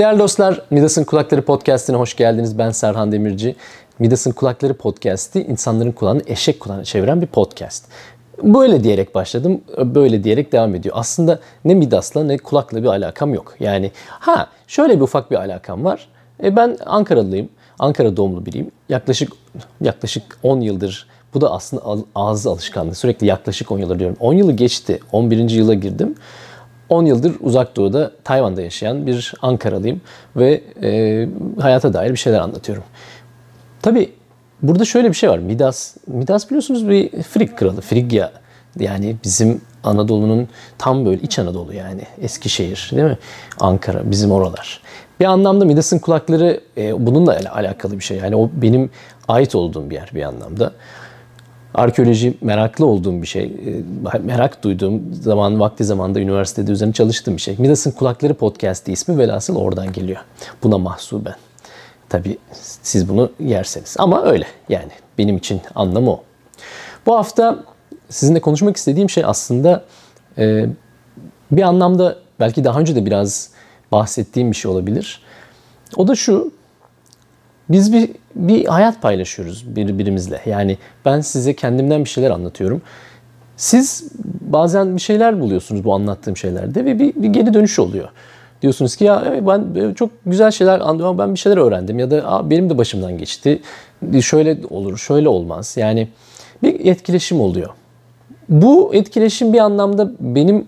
Değerli dostlar, Midas'ın Kulakları Podcast'ine hoş geldiniz. Ben Serhan Demirci. Midas'ın Kulakları Podcast'i insanların kulağını eşek kulağına çeviren bir podcast. Böyle diyerek başladım, böyle diyerek devam ediyor. Aslında ne Midas'la ne kulakla bir alakam yok. Yani ha şöyle bir ufak bir alakam var. E, ben Ankaralıyım. Ankara doğumlu biriyim. Yaklaşık yaklaşık 10 yıldır bu da aslında ağız alışkanlığı. Sürekli yaklaşık 10 yıldır diyorum. 10 yılı geçti. 11. yıla girdim. 10 yıldır uzak doğuda Tayvan'da yaşayan bir Ankaralıyım ve e, hayata dair bir şeyler anlatıyorum. Tabi burada şöyle bir şey var. Midas, Midas biliyorsunuz bir Frig kralı. Frigya yani bizim Anadolu'nun tam böyle iç Anadolu yani Eskişehir değil mi? Ankara bizim oralar. Bir anlamda Midas'ın kulakları e, bununla alakalı bir şey. Yani o benim ait olduğum bir yer bir anlamda. Arkeoloji meraklı olduğum bir şey. E, merak duyduğum zaman, vakti zamanda üniversitede üzerine çalıştığım bir şey. Midas'ın Kulakları Podcast'i ismi velhasıl oradan geliyor. Buna mahsuben. Tabii siz bunu yerseniz. Ama öyle yani. Benim için anlamı o. Bu hafta sizinle konuşmak istediğim şey aslında e, bir anlamda belki daha önce de biraz bahsettiğim bir şey olabilir. O da şu, biz bir, bir hayat paylaşıyoruz birbirimizle. Yani ben size kendimden bir şeyler anlatıyorum. Siz bazen bir şeyler buluyorsunuz bu anlattığım şeylerde ve bir, bir geri dönüş oluyor. Diyorsunuz ki ya ben çok güzel şeyler anladım ben bir şeyler öğrendim ya da benim de başımdan geçti. Şöyle olur, şöyle olmaz. Yani bir etkileşim oluyor. Bu etkileşim bir anlamda benim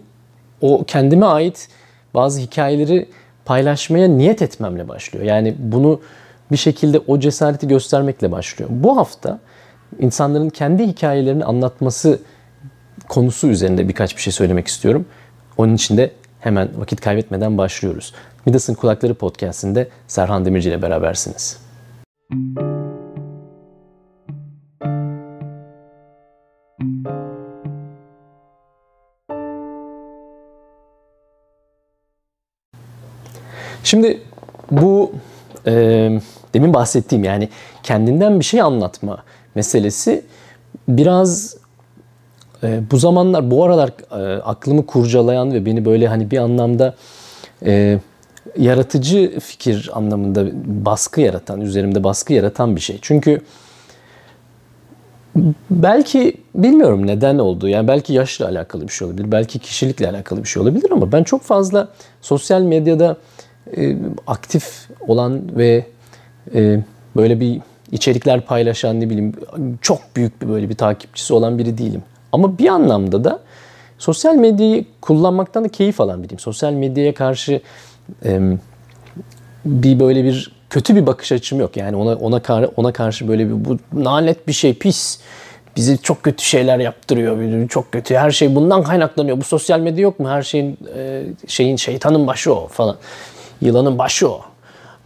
o kendime ait bazı hikayeleri paylaşmaya niyet etmemle başlıyor. Yani bunu bir şekilde o cesareti göstermekle başlıyor. Bu hafta insanların kendi hikayelerini anlatması konusu üzerinde birkaç bir şey söylemek istiyorum. Onun için de hemen vakit kaybetmeden başlıyoruz. Midas'ın Kulakları Podcast'inde Serhan Demirci ile berabersiniz. Şimdi bu e, demin bahsettiğim yani kendinden bir şey anlatma meselesi biraz e, bu zamanlar bu aralar e, aklımı kurcalayan ve beni böyle hani bir anlamda e, yaratıcı fikir anlamında baskı yaratan, üzerimde baskı yaratan bir şey. Çünkü belki bilmiyorum neden oldu. Yani belki yaşla alakalı bir şey olabilir. Belki kişilikle alakalı bir şey olabilir ama ben çok fazla sosyal medyada e, aktif olan ve e, böyle bir içerikler paylaşan ne bileyim çok büyük bir böyle bir takipçisi olan biri değilim. Ama bir anlamda da sosyal medyayı kullanmaktan da keyif alan biriyim. Sosyal medyaya karşı e, bir böyle bir kötü bir bakış açım yok. Yani ona ona ona karşı böyle bir bu nalet bir şey pis. Bizi çok kötü şeyler yaptırıyor. Çok kötü. Her şey bundan kaynaklanıyor. Bu sosyal medya yok mu? Her şeyin e, şeyin şeytanın başı o falan. Yılanın başı o.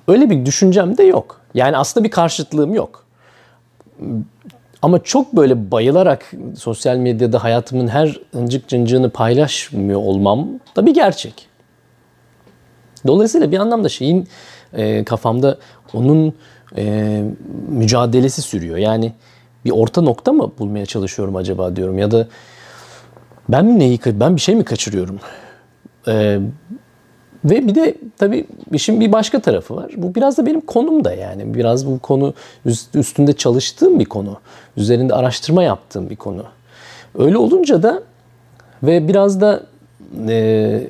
Öyle bir düşüncem de yok. Yani aslında bir karşıtlığım yok. Ama çok böyle bayılarak sosyal medyada hayatımın her ıncık cıncığını paylaşmıyor olmam da bir gerçek. Dolayısıyla bir anlamda şeyin e, kafamda onun e, mücadelesi sürüyor. Yani bir orta nokta mı bulmaya çalışıyorum acaba diyorum ya da ben neyi ben bir şey mi kaçırıyorum? E, ve bir de tabii işin bir başka tarafı var. Bu biraz da benim konum da yani. Biraz bu konu üstünde çalıştığım bir konu. Üzerinde araştırma yaptığım bir konu. Öyle olunca da ve biraz da e,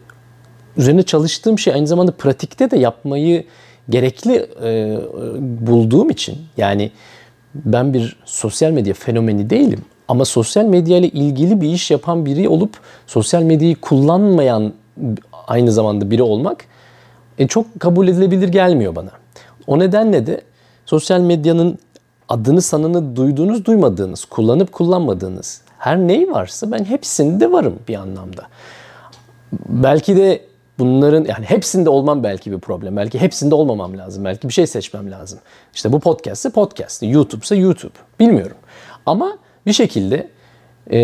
üzerine çalıştığım şey aynı zamanda pratikte de yapmayı gerekli e, bulduğum için yani ben bir sosyal medya fenomeni değilim ama sosyal medya ile ilgili bir iş yapan biri olup sosyal medyayı kullanmayan aynı zamanda biri olmak e, çok kabul edilebilir gelmiyor bana. O nedenle de sosyal medyanın adını sanını duyduğunuz duymadığınız, kullanıp kullanmadığınız her ney varsa ben hepsinde varım bir anlamda. Belki de bunların yani hepsinde olmam belki bir problem. Belki hepsinde olmamam lazım. Belki bir şey seçmem lazım. İşte bu podcast ise podcast, YouTube ise YouTube. Bilmiyorum. Ama bir şekilde e,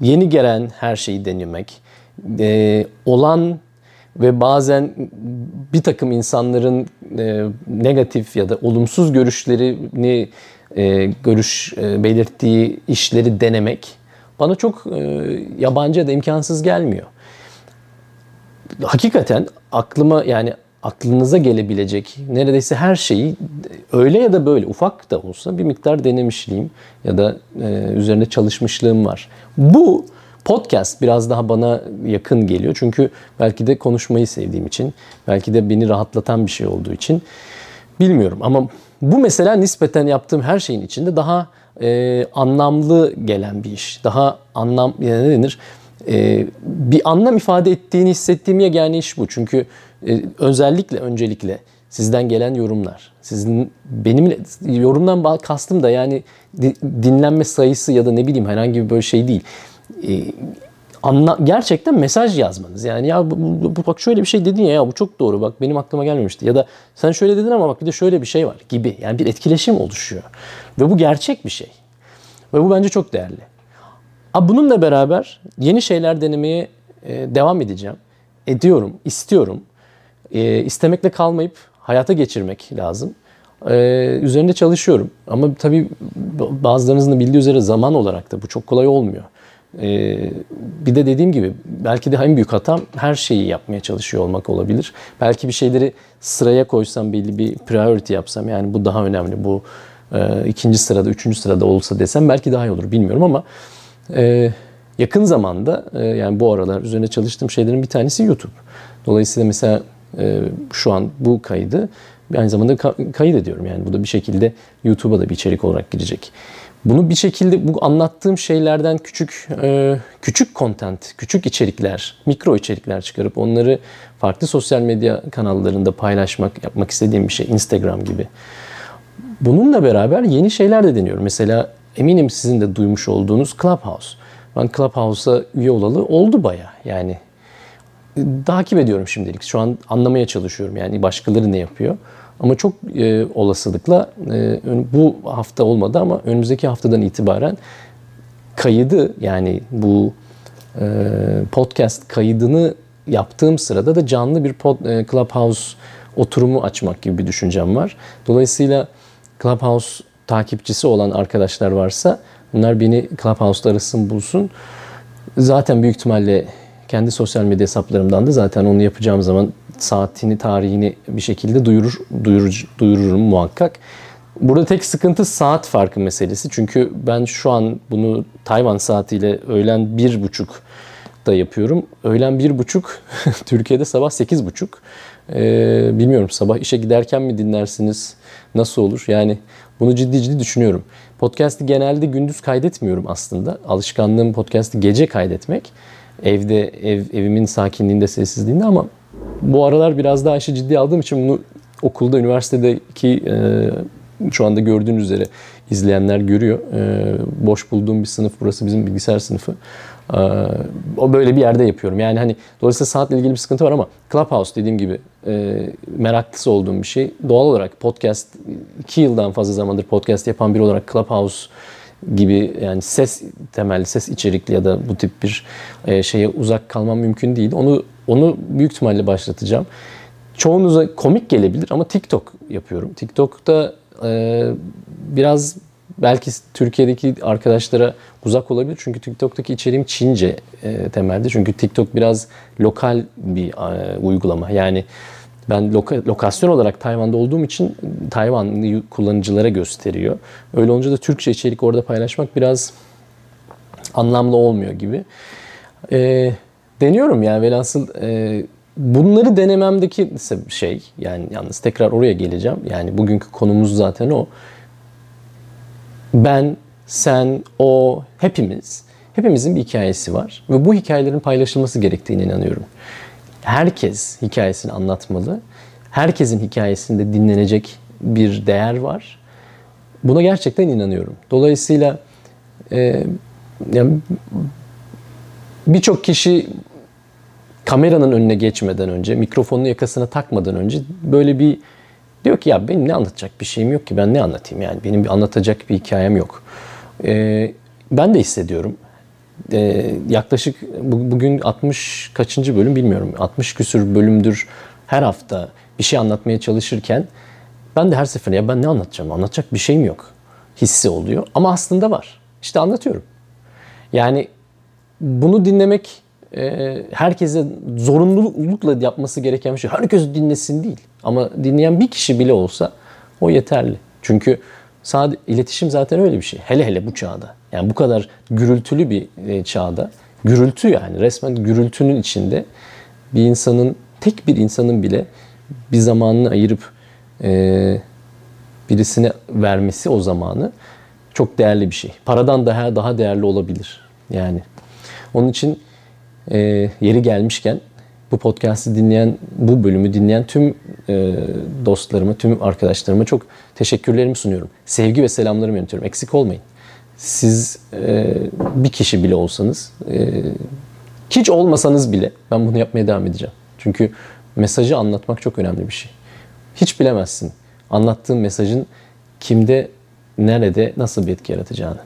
yeni gelen her şeyi denemek, e, olan ve bazen bir takım insanların e, negatif ya da olumsuz görüşlerini e, görüş e, belirttiği işleri denemek bana çok e, yabancı ya da imkansız gelmiyor. Hakikaten aklıma yani aklınıza gelebilecek neredeyse her şeyi öyle ya da böyle ufak da olsa bir miktar denemişliğim ya da e, üzerinde çalışmışlığım var. Bu podcast biraz daha bana yakın geliyor. Çünkü belki de konuşmayı sevdiğim için, belki de beni rahatlatan bir şey olduğu için bilmiyorum. Ama bu mesela nispeten yaptığım her şeyin içinde daha e, anlamlı gelen bir iş. Daha anlam, yani ne denir? E, bir anlam ifade ettiğini hissettiğim yegane iş bu. Çünkü e, özellikle öncelikle sizden gelen yorumlar. Sizin benim yorumdan kastım da yani dinlenme sayısı ya da ne bileyim herhangi bir böyle şey değil. E, anla, gerçekten mesaj yazmanız. Yani ya bu, bu, bak şöyle bir şey dedin ya, ya bu çok doğru bak benim aklıma gelmemişti. Ya da sen şöyle dedin ama bak bir de şöyle bir şey var gibi. Yani bir etkileşim oluşuyor. Ve bu gerçek bir şey. Ve bu bence çok değerli. Ha, bununla beraber yeni şeyler denemeye e, devam edeceğim. Ediyorum, istiyorum. E, istemekle kalmayıp hayata geçirmek lazım. E, üzerinde çalışıyorum. Ama tabii bazılarınızın da bildiği üzere zaman olarak da bu çok kolay olmuyor. Ee, bir de dediğim gibi belki de en büyük hatam her şeyi yapmaya çalışıyor olmak olabilir. Belki bir şeyleri sıraya koysam belli bir priority yapsam yani bu daha önemli bu e, ikinci sırada üçüncü sırada olsa desem belki daha iyi olur bilmiyorum ama e, yakın zamanda e, yani bu aralar üzerine çalıştığım şeylerin bir tanesi YouTube. Dolayısıyla mesela e, şu an bu kaydı aynı zamanda ka- kayıt ediyorum yani bu da bir şekilde YouTube'a da bir içerik olarak girecek. Bunu bir şekilde bu anlattığım şeylerden küçük e, küçük content, küçük içerikler, mikro içerikler çıkarıp onları farklı sosyal medya kanallarında paylaşmak, yapmak istediğim bir şey. Instagram gibi. Bununla beraber yeni şeyler de deniyorum. Mesela eminim sizin de duymuş olduğunuz Clubhouse. Ben Clubhouse'a üye olalı oldu baya. Yani takip ediyorum şimdilik. Şu an anlamaya çalışıyorum yani başkaları ne yapıyor. Ama çok e, olasılıkla e, bu hafta olmadı ama önümüzdeki haftadan itibaren kaydı yani bu e, podcast kaydını yaptığım sırada da canlı bir pod, e, Clubhouse oturumu açmak gibi bir düşüncem var. Dolayısıyla Clubhouse takipçisi olan arkadaşlar varsa bunlar beni Clubhouse'da arasın bulsun. Zaten büyük ihtimalle kendi sosyal medya hesaplarımdan da zaten onu yapacağım zaman saatini, tarihini bir şekilde duyurur, duyurur, duyururum muhakkak. Burada tek sıkıntı saat farkı meselesi. Çünkü ben şu an bunu Tayvan saatiyle öğlen bir buçuk da yapıyorum. Öğlen bir buçuk, Türkiye'de sabah sekiz buçuk. Ee, bilmiyorum sabah işe giderken mi dinlersiniz? Nasıl olur? Yani bunu ciddi ciddi düşünüyorum. Podcast'i genelde gündüz kaydetmiyorum aslında. Alışkanlığım podcast'i gece kaydetmek. Evde, ev, evimin sakinliğinde, sessizliğinde ama bu aralar biraz daha işi ciddi aldığım için bunu okulda, üniversitedeki e, şu anda gördüğünüz üzere izleyenler görüyor. E, boş bulduğum bir sınıf burası bizim bilgisayar sınıfı. E, o böyle bir yerde yapıyorum. Yani hani dolayısıyla saatle ilgili bir sıkıntı var ama Clubhouse dediğim gibi e, meraklısı olduğum bir şey. Doğal olarak podcast, iki yıldan fazla zamandır podcast yapan biri olarak Clubhouse gibi yani ses temelli, ses içerikli ya da bu tip bir e, şeye uzak kalmam mümkün değil. Onu onu büyük ihtimalle başlatacağım. Çoğunuza komik gelebilir ama TikTok yapıyorum. TikTok'ta e, biraz belki Türkiye'deki arkadaşlara uzak olabilir. Çünkü TikTok'taki içeriğim Çince e, temelde. Çünkü TikTok biraz lokal bir e, uygulama. Yani ben loka, lokasyon olarak Tayvan'da olduğum için Tayvanlı kullanıcılara gösteriyor. Öyle olunca da Türkçe içerik orada paylaşmak biraz anlamlı olmuyor gibi. E, deniyorum yani velhasıl e, bunları denememdeki şey yani yalnız tekrar oraya geleceğim. Yani bugünkü konumuz zaten o. Ben, sen, o, hepimiz, hepimizin bir hikayesi var ve bu hikayelerin paylaşılması gerektiğine inanıyorum. Herkes hikayesini anlatmalı. Herkesin hikayesinde dinlenecek bir değer var. Buna gerçekten inanıyorum. Dolayısıyla e, yani birçok kişi kameranın önüne geçmeden önce, mikrofonunu yakasına takmadan önce böyle bir diyor ki ya benim ne anlatacak bir şeyim yok ki ben ne anlatayım yani benim bir anlatacak bir hikayem yok. Ee, ben de hissediyorum. Ee, yaklaşık bugün 60 kaçıncı bölüm bilmiyorum. 60 küsür bölümdür her hafta bir şey anlatmaya çalışırken ben de her seferinde ya ben ne anlatacağım anlatacak bir şeyim yok hissi oluyor. Ama aslında var. İşte anlatıyorum. Yani bunu dinlemek e, herkese zorunlulukla yapması gereken bir şey. Herkes dinlesin değil. Ama dinleyen bir kişi bile olsa o yeterli. Çünkü sadece iletişim zaten öyle bir şey. Hele hele bu çağda. Yani bu kadar gürültülü bir e, çağda. Gürültü yani resmen gürültünün içinde bir insanın tek bir insanın bile bir zamanını ayırıp e, birisine vermesi o zamanı çok değerli bir şey. Paradan daha daha değerli olabilir. Yani onun için e, yeri gelmişken bu podcast'i dinleyen, bu bölümü dinleyen tüm e, dostlarıma, tüm arkadaşlarıma çok teşekkürlerimi sunuyorum. Sevgi ve selamlarımı yönetiyorum. Eksik olmayın. Siz e, bir kişi bile olsanız, e, hiç olmasanız bile ben bunu yapmaya devam edeceğim. Çünkü mesajı anlatmak çok önemli bir şey. Hiç bilemezsin anlattığın mesajın kimde, nerede, nasıl bir etki yaratacağını.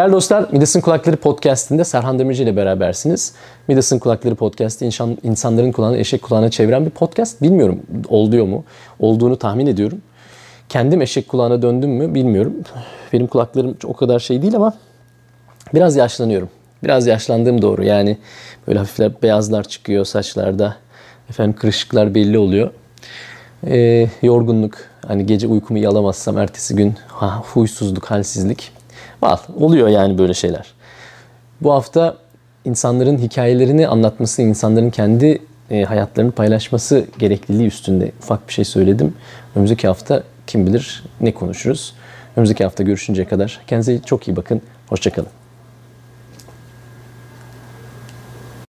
Değerli dostlar, Midas'ın Kulakları Podcast'inde Serhan Demirci ile berabersiniz. Midas'ın Kulakları Podcast'ı insan, insanların kulağını eşek kulağına çeviren bir podcast. Bilmiyorum oluyor mu? Olduğunu tahmin ediyorum. Kendim eşek kulağına döndüm mü bilmiyorum. Benim kulaklarım o kadar şey değil ama biraz yaşlanıyorum. Biraz yaşlandığım doğru. Yani böyle hafifler beyazlar çıkıyor saçlarda. Efendim kırışıklar belli oluyor. Ee, yorgunluk, hani gece uykumu iyi alamazsam ertesi gün ha, huysuzluk, halsizlik. Val, oluyor yani böyle şeyler. Bu hafta insanların hikayelerini anlatması, insanların kendi e, hayatlarını paylaşması gerekliliği üstünde ufak bir şey söyledim. Önümüzdeki hafta kim bilir ne konuşuruz. Önümüzdeki hafta görüşünceye kadar kendinize çok iyi bakın. Hoşçakalın.